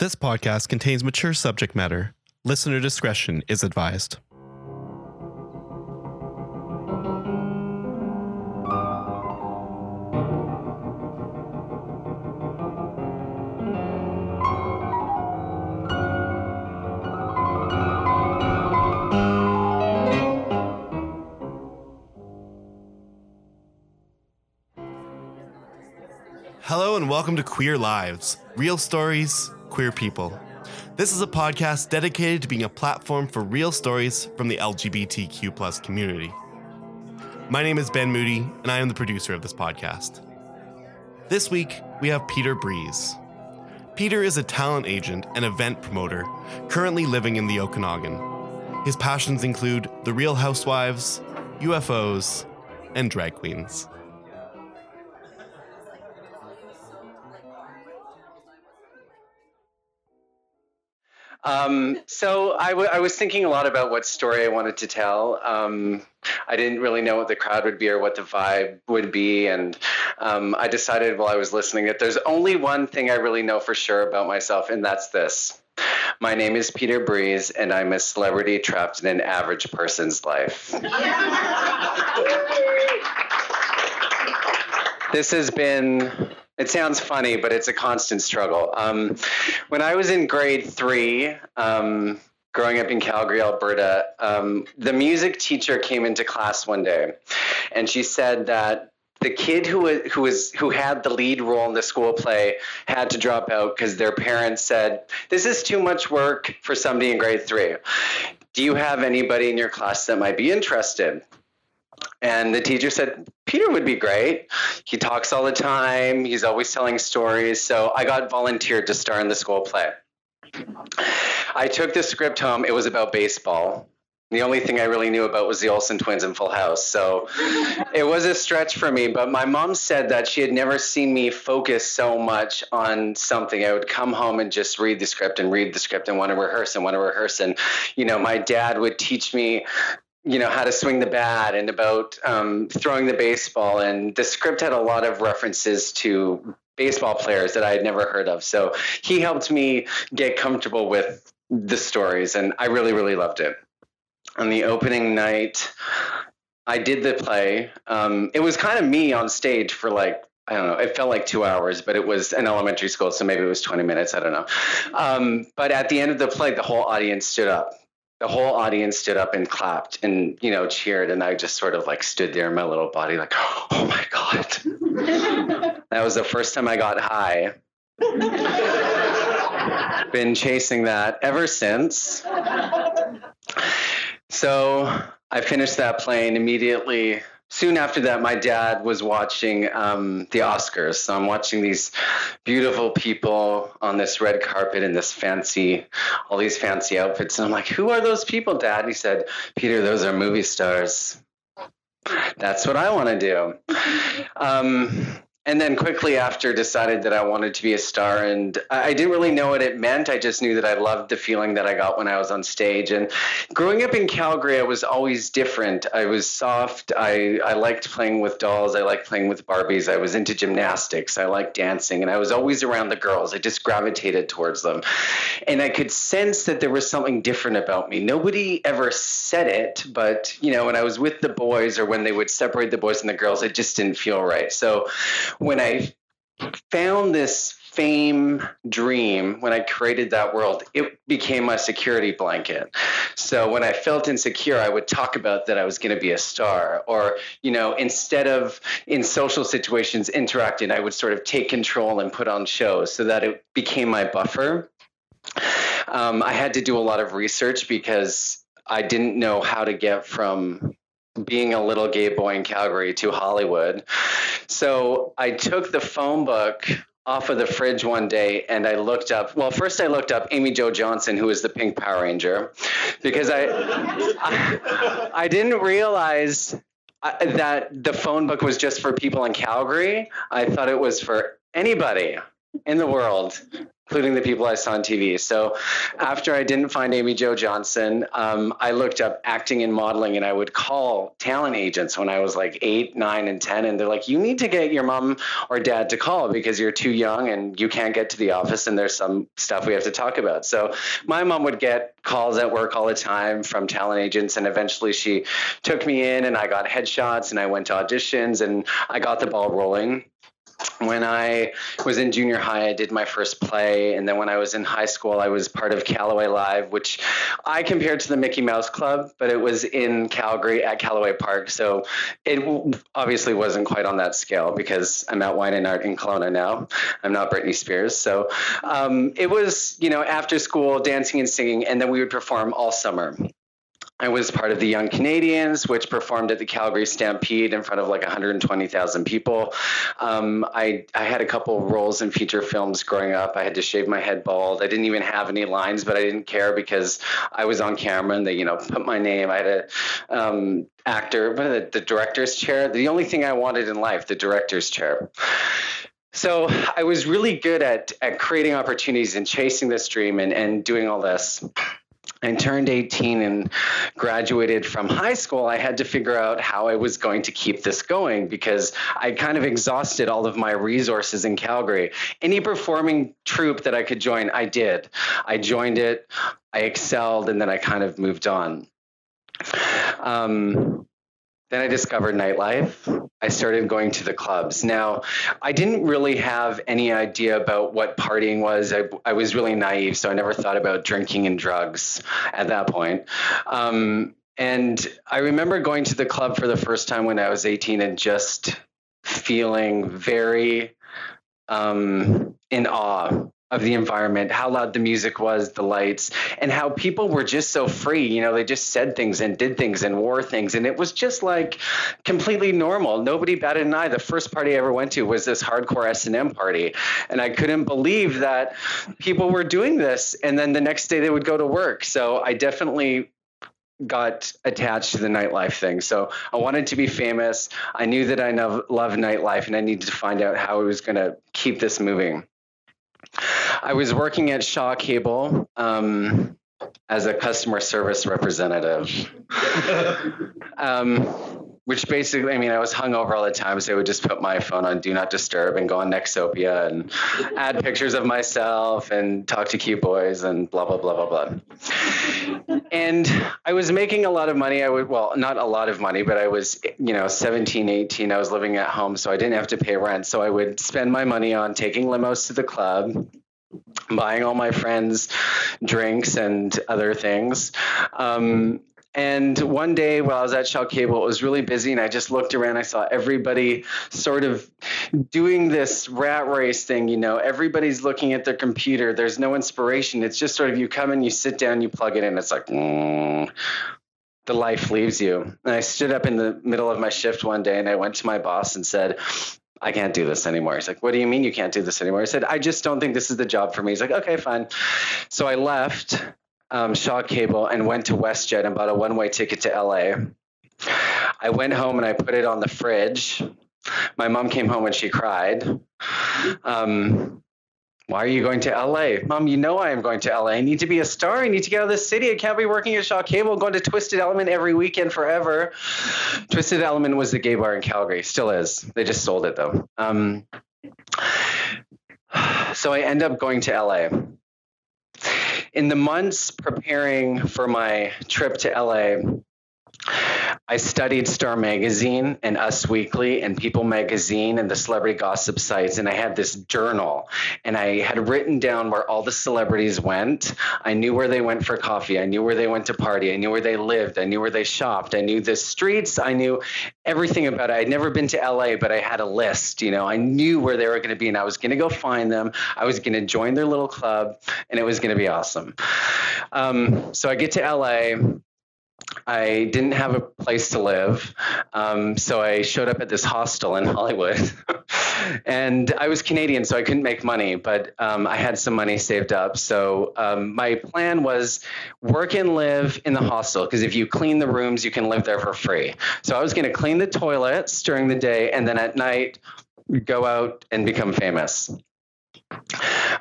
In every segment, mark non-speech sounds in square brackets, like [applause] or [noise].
This podcast contains mature subject matter. Listener discretion is advised. Hello and welcome to Queer Lives Real Stories, Queer People. This is a podcast dedicated to being a platform for real stories from the LGBTQ community. My name is Ben Moody, and I am the producer of this podcast. This week, we have Peter Breeze. Peter is a talent agent and event promoter currently living in the Okanagan. His passions include the Real Housewives, UFOs, and drag queens. Um, so I, w- I was thinking a lot about what story I wanted to tell. Um, I didn't really know what the crowd would be or what the vibe would be, and um, I decided while I was listening that there's only one thing I really know for sure about myself, and that's this. My name is Peter Breeze, and I'm a celebrity trapped in an average person's life. this has been it sounds funny, but it's a constant struggle. Um, when I was in grade three, um, growing up in Calgary, Alberta, um, the music teacher came into class one day, and she said that the kid who was, who was who had the lead role in the school play had to drop out because their parents said this is too much work for somebody in grade three. Do you have anybody in your class that might be interested? And the teacher said, Peter would be great. He talks all the time, he's always telling stories. So I got volunteered to star in the school play. I took the script home. It was about baseball. The only thing I really knew about was the Olsen twins in Full House. So it was a stretch for me. But my mom said that she had never seen me focus so much on something. I would come home and just read the script and read the script and want to rehearse and want to rehearse. And, you know, my dad would teach me you know how to swing the bat and about um, throwing the baseball and the script had a lot of references to baseball players that i had never heard of so he helped me get comfortable with the stories and i really really loved it on the opening night i did the play um, it was kind of me on stage for like I don't know. It felt like two hours, but it was an elementary school, so maybe it was 20 minutes. I don't know. Um, but at the end of the play, the whole audience stood up the whole audience stood up and clapped and you know cheered and i just sort of like stood there in my little body like [laughs] oh my god. [laughs] That was the first time i got high. Been chasing that ever since. So i finished that plane immediately soon after that, my dad was watching um, the Oscars. So I'm watching these beautiful people on this red carpet in this fancy, all these fancy outfits. And I'm like, who are those people, dad? And he said, Peter, those are movie stars. That's what I want to do. Um, and then quickly after decided that I wanted to be a star and I didn't really know what it meant. I just knew that I loved the feeling that I got when I was on stage. And growing up in Calgary, I was always different. I was soft. I, I liked playing with dolls. I liked playing with Barbies. I was into gymnastics. I liked dancing and I was always around the girls. I just gravitated towards them. And I could sense that there was something different about me. Nobody ever said it, but you know, when I was with the boys or when they would separate the boys and the girls, it just didn't feel right. So when I found this fame dream, when I created that world, it became my security blanket. So when I felt insecure, I would talk about that I was going to be a star. Or, you know, instead of in social situations interacting, I would sort of take control and put on shows so that it became my buffer. Um, I had to do a lot of research because I didn't know how to get from being a little gay boy in Calgary to Hollywood. So I took the phone book off of the fridge one day and I looked up. Well, first I looked up Amy Jo Johnson, who is the Pink Power Ranger, because I I, I didn't realize uh, that the phone book was just for people in Calgary. I thought it was for anybody in the world including the people I saw on TV. So after I didn't find Amy Jo Johnson, um, I looked up acting and modeling, and I would call talent agents when I was like eight, nine, and 10. And they're like, you need to get your mom or dad to call because you're too young and you can't get to the office, and there's some stuff we have to talk about. So my mom would get calls at work all the time from talent agents, and eventually she took me in, and I got headshots, and I went to auditions, and I got the ball rolling when I was in junior high, I did my first play. And then when I was in high school, I was part of Calloway Live, which I compared to the Mickey Mouse Club, but it was in Calgary at Calloway Park. So it obviously wasn't quite on that scale because I'm at Wine and Art in Kelowna now. I'm not Britney Spears. So um, it was, you know, after school, dancing and singing. And then we would perform all summer. I was part of the Young Canadians, which performed at the Calgary Stampede in front of like 120,000 people. Um, I, I had a couple roles in feature films growing up. I had to shave my head bald. I didn't even have any lines, but I didn't care because I was on camera and they, you know, put my name. I had a um, actor, what the, the director's chair. The only thing I wanted in life, the director's chair. So I was really good at, at creating opportunities and chasing this dream and, and doing all this and turned 18 and graduated from high school, I had to figure out how I was going to keep this going because I kind of exhausted all of my resources in Calgary. Any performing troupe that I could join, I did. I joined it, I excelled, and then I kind of moved on. Um, then I discovered nightlife. I started going to the clubs. Now, I didn't really have any idea about what partying was. I, I was really naive, so I never thought about drinking and drugs at that point. Um, and I remember going to the club for the first time when I was 18 and just feeling very um, in awe of the environment, how loud the music was, the lights, and how people were just so free. You know, they just said things and did things and wore things. And it was just like completely normal. Nobody batted an eye. The first party I ever went to was this hardcore S&M party. And I couldn't believe that people were doing this. And then the next day they would go to work. So I definitely got attached to the nightlife thing. So I wanted to be famous. I knew that I love, love nightlife and I needed to find out how I was going to keep this moving. I was working at Shaw Cable um, as a customer service representative. [laughs] um, which basically, I mean, I was hungover all the time, so I would just put my phone on Do Not Disturb and go on Nexopia and add pictures of myself and talk to cute boys and blah, blah, blah, blah, blah. And I was making a lot of money. I would, well, not a lot of money, but I was, you know, 17, 18. I was living at home, so I didn't have to pay rent. So I would spend my money on taking limos to the club buying all my friends drinks and other things. Um, and one day while I was at Shaw Cable, it was really busy, and I just looked around. I saw everybody sort of doing this rat race thing. You know, everybody's looking at their computer. There's no inspiration. It's just sort of you come and you sit down, you plug it in. It's like, mm, the life leaves you. And I stood up in the middle of my shift one day, and I went to my boss and said, I can't do this anymore. He's like, What do you mean you can't do this anymore? I said, I just don't think this is the job for me. He's like, Okay, fine. So I left um, Shaw Cable and went to WestJet and bought a one way ticket to LA. I went home and I put it on the fridge. My mom came home and she cried. Um, why are you going to LA? Mom, you know I am going to LA. I need to be a star. I need to get out of this city. I can't be working at Shaw Cable, going to Twisted Element every weekend forever. Twisted Element was the gay bar in Calgary, still is. They just sold it though. Um, [sighs] so I end up going to LA. In the months preparing for my trip to LA, I studied Star Magazine and Us Weekly and People Magazine and the celebrity gossip sites. And I had this journal and I had written down where all the celebrities went. I knew where they went for coffee. I knew where they went to party. I knew where they lived. I knew where they shopped. I knew the streets. I knew everything about it. I'd never been to LA, but I had a list. You know, I knew where they were going to be and I was going to go find them. I was going to join their little club and it was going to be awesome. Um, so I get to LA. I didn't have a place to live. Um, so I showed up at this hostel in [laughs] Hollywood. and I was Canadian, so I couldn't make money, but um, I had some money saved up. So um, my plan was work and live in the hostel because if you clean the rooms, you can live there for free. So I was going to clean the toilets during the day and then at night go out and become famous.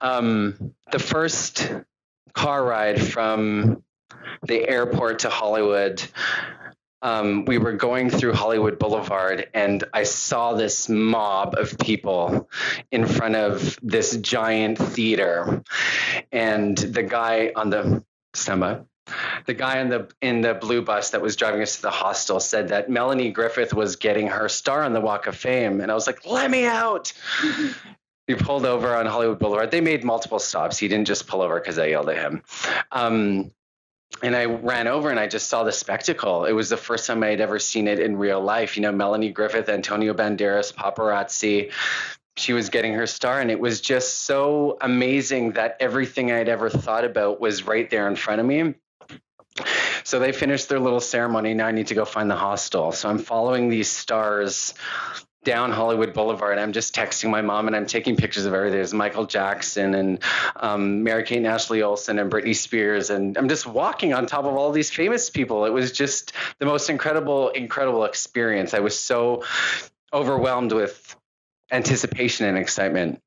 Um, the first car ride from the airport to Hollywood um, we were going through Hollywood Boulevard and I saw this mob of people in front of this giant theater. And the guy on the stemma, the guy in the in the blue bus that was driving us to the hostel said that Melanie Griffith was getting her star on the Walk of Fame. And I was like, let me out. [laughs] we pulled over on Hollywood Boulevard. They made multiple stops. He didn't just pull over because I yelled at him. Um, and I ran over and I just saw the spectacle. It was the first time I had ever seen it in real life. You know, Melanie Griffith, Antonio Banderas, paparazzi. She was getting her star, and it was just so amazing that everything I'd ever thought about was right there in front of me. So they finished their little ceremony. Now I need to go find the hostel. So I'm following these stars down Hollywood Boulevard. I'm just texting my mom and I'm taking pictures of everything. There's Michael Jackson and um, Mary Kate and Ashley Olsen and Britney Spears. And I'm just walking on top of all these famous people. It was just the most incredible, incredible experience. I was so overwhelmed with anticipation and excitement.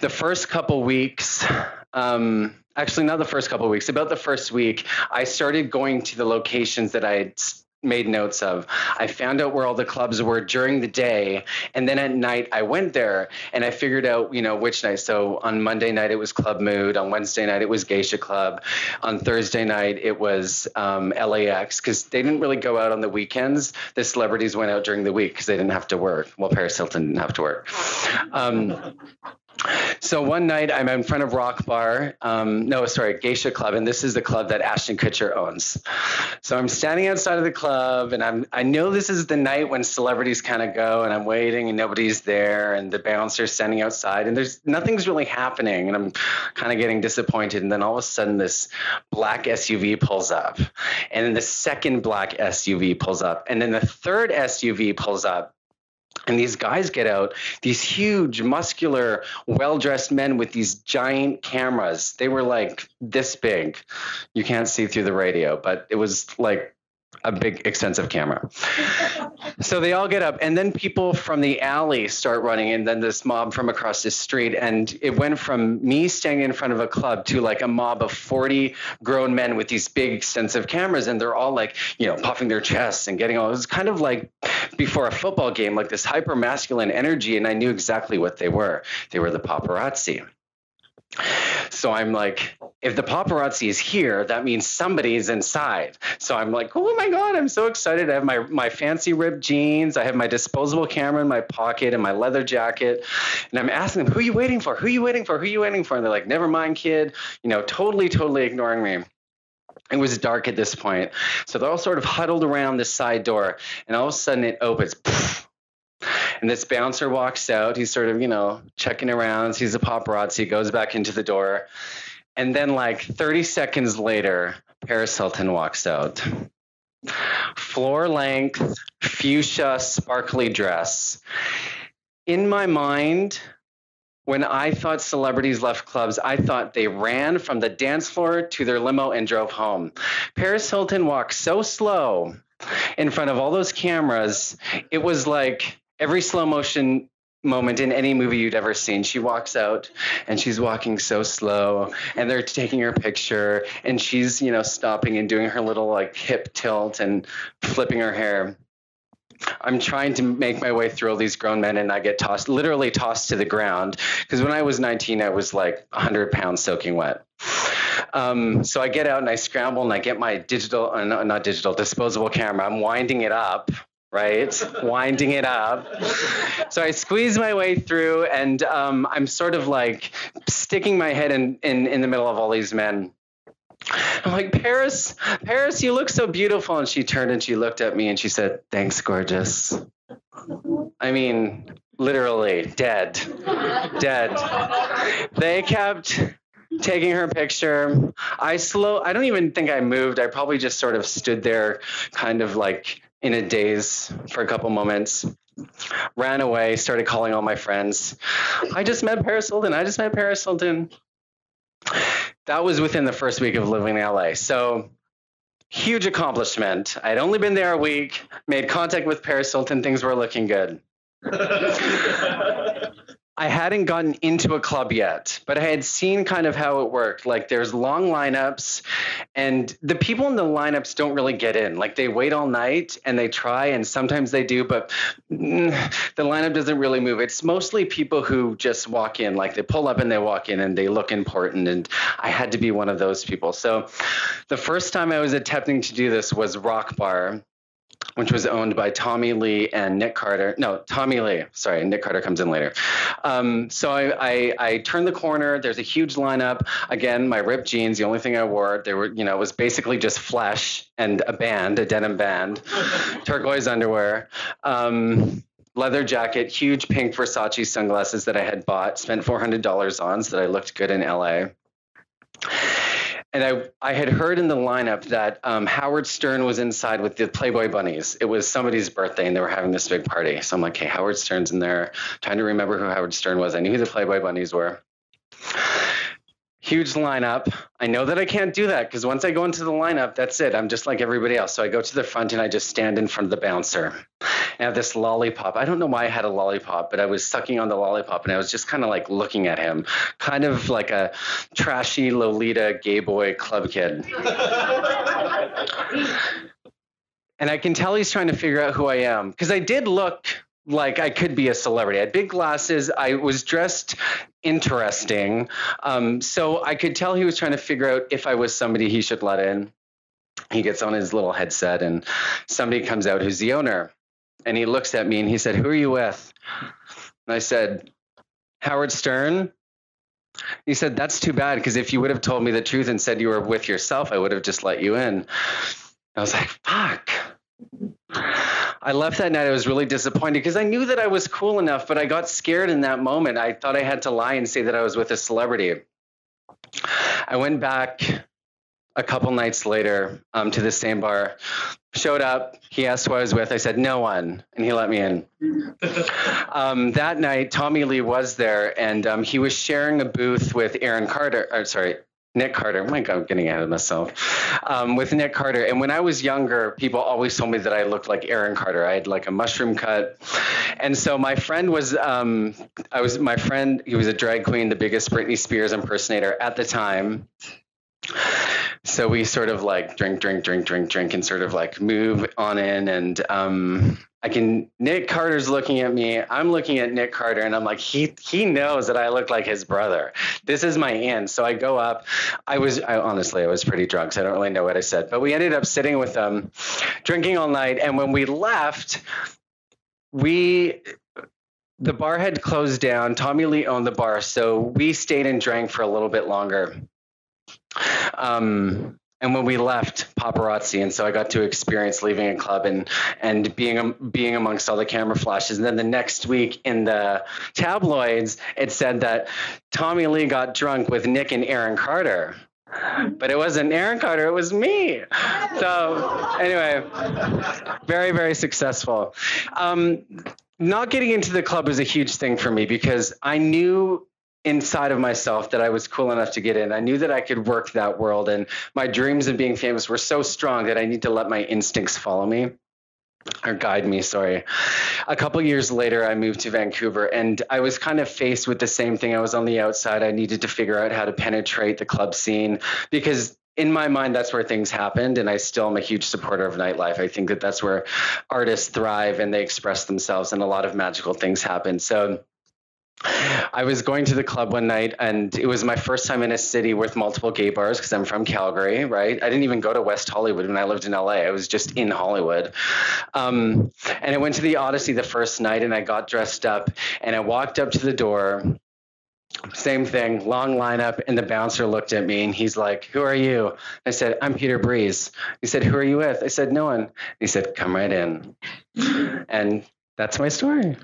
The first couple weeks, um, actually not the first couple weeks, about the first week, I started going to the locations that I had made notes of. I found out where all the clubs were during the day, and then at night I went there and I figured out, you know, which night. So on Monday night it was Club Mood, on Wednesday night it was Geisha Club, on Thursday night it was um, LAX because they didn't really go out on the weekends. The celebrities went out during the week because they didn't have to work. Well, Paris Hilton didn't have to work. Um, so one night I'm in front of Rock Bar, um, no, sorry, Geisha Club, and this is the club that Ashton Kutcher owns. So I'm standing outside of the club, and I'm I know this is the night when celebrities kind of go, and I'm waiting, and nobody's there, and the bouncer's standing outside, and there's nothing's really happening, and I'm kind of getting disappointed. And then all of a sudden, this black SUV pulls up, and then the second black SUV pulls up, and then the third SUV pulls up, and these guys get out, these huge, muscular, well dressed men with these giant cameras. They were like this big. You can't see through the radio, but it was like a big extensive camera. so they all get up and then people from the alley start running and then this mob from across the street and it went from me standing in front of a club to like a mob of 40 grown men with these big extensive cameras and they're all like, you know, puffing their chests and getting all it was kind of like before a football game like this hyper masculine energy and I knew exactly what they were. They were the paparazzi. So I'm like, if the paparazzi is here, that means somebody is inside. So I'm like, oh my God, I'm so excited. I have my, my fancy ripped jeans. I have my disposable camera in my pocket and my leather jacket. And I'm asking them, who are you waiting for? Who are you waiting for? Who are you waiting for? And they're like, never mind, kid. You know, totally, totally ignoring me. It was dark at this point. So they're all sort of huddled around this side door. And all of a sudden it opens. And this bouncer walks out. He's sort of, you know, checking around, sees a paparazzi, goes back into the door. And then, like 30 seconds later, Paris Hilton walks out. Floor length, fuchsia, sparkly dress. In my mind, when I thought celebrities left clubs, I thought they ran from the dance floor to their limo and drove home. Paris Hilton walked so slow in front of all those cameras. It was like every slow motion moment in any movie you'd ever seen. She walks out and she's walking so slow and they're taking her picture and she's, you know, stopping and doing her little like hip tilt and flipping her hair. I'm trying to make my way through all these grown men and I get tossed, literally tossed to the ground. Because when I was 19, I was like 100 pounds soaking wet. Um, so I get out and I scramble and I get my digital, uh, not digital, disposable camera. I'm winding it up right? [laughs] Winding it up. So I squeeze my way through, and um, I'm sort of like sticking my head in, in, in the middle of all these men. I'm like, Paris, Paris, you look so beautiful. And she turned and she looked at me and she said, Thanks, gorgeous. I mean, literally dead, dead. They kept taking her picture. I slow, I don't even think I moved. I probably just sort of stood there, kind of like in a daze for a couple moments. Ran away, started calling all my friends. I just met Paris Hilton. I just met Paris Hilton. That was within the first week of living in LA. So huge accomplishment. I'd only been there a week, made contact with Paris Hilton, things were looking good. [laughs] I hadn't gotten into a club yet, but I had seen kind of how it worked. Like there's long lineups, and the people in the lineups don't really get in. Like they wait all night and they try, and sometimes they do, but mm, the lineup doesn't really move. It's mostly people who just walk in, like they pull up and they walk in and they look important. And I had to be one of those people. So the first time I was attempting to do this was Rock Bar which was owned by Tommy Lee and Nick Carter. No, Tommy Lee. Sorry, Nick Carter comes in later. Um, so I, I, I turned the corner. There's a huge lineup. Again, my ripped jeans. The only thing I wore, they were, you know, was basically just flesh and a band, a denim band, [laughs] turquoise underwear. Um, leather jacket, huge pink Versace sunglasses that I had bought, spent $400 on so that I looked good in LA and I, I had heard in the lineup that um, Howard Stern was inside with the Playboy Bunnies. It was somebody's birthday and they were having this big party. So I'm like, hey, Howard Stern's in there. Trying to remember who Howard Stern was. I knew who the Playboy Bunnies were huge lineup. I know that I can't do that because once I go into the lineup, that's it. I'm just like everybody else. So I go to the front and I just stand in front of the bouncer. And I have this lollipop. I don't know why I had a lollipop, but I was sucking on the lollipop and I was just kind of like looking at him, kind of like a trashy Lolita gay boy club kid. [laughs] and I can tell he's trying to figure out who I am because I did look like I could be a celebrity. I had big glasses. I was dressed interesting. Um, so I could tell he was trying to figure out if I was somebody he should let in. He gets on his little headset and somebody comes out who's the owner. And he looks at me and he said, Who are you with? And I said, Howard Stern. He said, That's too bad because if you would have told me the truth and said you were with yourself, I would have just let you in. I was like, Fuck. I left that night. I was really disappointed because I knew that I was cool enough, but I got scared in that moment. I thought I had to lie and say that I was with a celebrity. I went back a couple nights later um, to the same bar, showed up. He asked who I was with. I said, no one. And he let me in. [laughs] um, that night, Tommy Lee was there and um, he was sharing a booth with Aaron Carter. Or, sorry, Nick Carter. Oh my God, I'm getting ahead of myself. Um, with Nick Carter. And when I was younger, people always told me that I looked like Aaron Carter. I had like a mushroom cut. And so my friend was, um, I was, my friend, he was a drag queen, the biggest Britney Spears impersonator at the time so we sort of like drink, drink, drink, drink, drink, and sort of like move on in. And um, I can. Nick Carter's looking at me. I'm looking at Nick Carter, and I'm like, he he knows that I look like his brother. This is my aunt. So I go up. I was I, honestly, I was pretty drunk, so I don't really know what I said. But we ended up sitting with them, drinking all night. And when we left, we the bar had closed down. Tommy Lee owned the bar, so we stayed and drank for a little bit longer. Um, and when we left paparazzi and so i got to experience leaving a club and and being being amongst all the camera flashes. And then the next week in the tabloids it said that tommy lee got drunk with nick and aaron carter. But it wasn't aaron carter it was me. So anyway very very successful. Um, not getting into the club was a huge thing for me because i knew inside of myself that I was cool enough to get in. I knew that I could work that world, and my dreams of being famous were so strong that I need to let my instincts follow me or guide me sorry. A couple years later i moved to vancouver and i was kind of faced with the same thing. I was on the outside. I needed to figure out how to penetrate the club scene because in my mind that's where things happened and i still am a huge supporter of nightlife. I think that that's where artists thrive and they express themselves and a lot of magical things happen. So I was going to the club one night and it was my first time in a city with multiple gay bars because I'm from Calgary, right? I didn't even go to West Hollywood when I lived in LA. I was just in Hollywood. Um, and I went to the Odyssey the first night and I got dressed up and I walked up to the door. Same thing, long lineup, and the bouncer looked at me and he's like, Who are you? I said, I'm Peter Breeze. He said, Who are you with? I said, No one. He said, Come right in. And that's my story.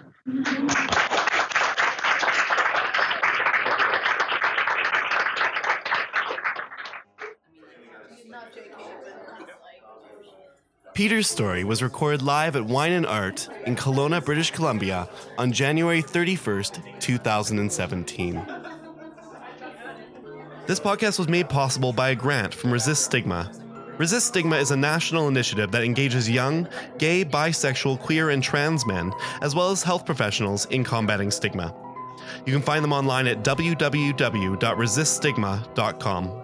Peter's story was recorded live at Wine and Art in Kelowna, British Columbia on January 31st, 2017. This podcast was made possible by a grant from Resist Stigma. Resist Stigma is a national initiative that engages young, gay, bisexual, queer, and trans men, as well as health professionals, in combating stigma. You can find them online at www.resiststigma.com.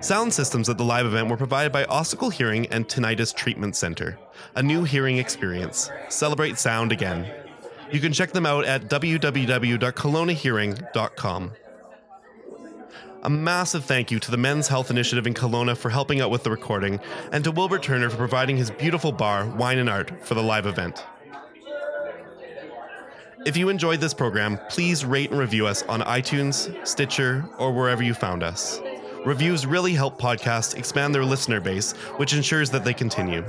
Sound systems at the live event were provided by Ossicle Hearing and Tinnitus Treatment Center, a new hearing experience. Celebrate sound again. You can check them out at www.kelownahearing.com. A massive thank you to the Men's Health Initiative in Kelowna for helping out with the recording, and to Wilbert Turner for providing his beautiful bar, Wine and Art, for the live event. If you enjoyed this program, please rate and review us on iTunes, Stitcher, or wherever you found us. Reviews really help podcasts expand their listener base, which ensures that they continue.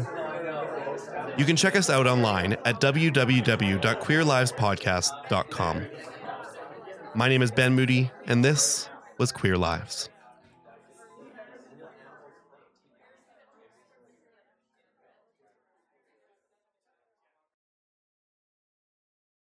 You can check us out online at www.queerlivespodcast.com. My name is Ben Moody, and this was Queer Lives.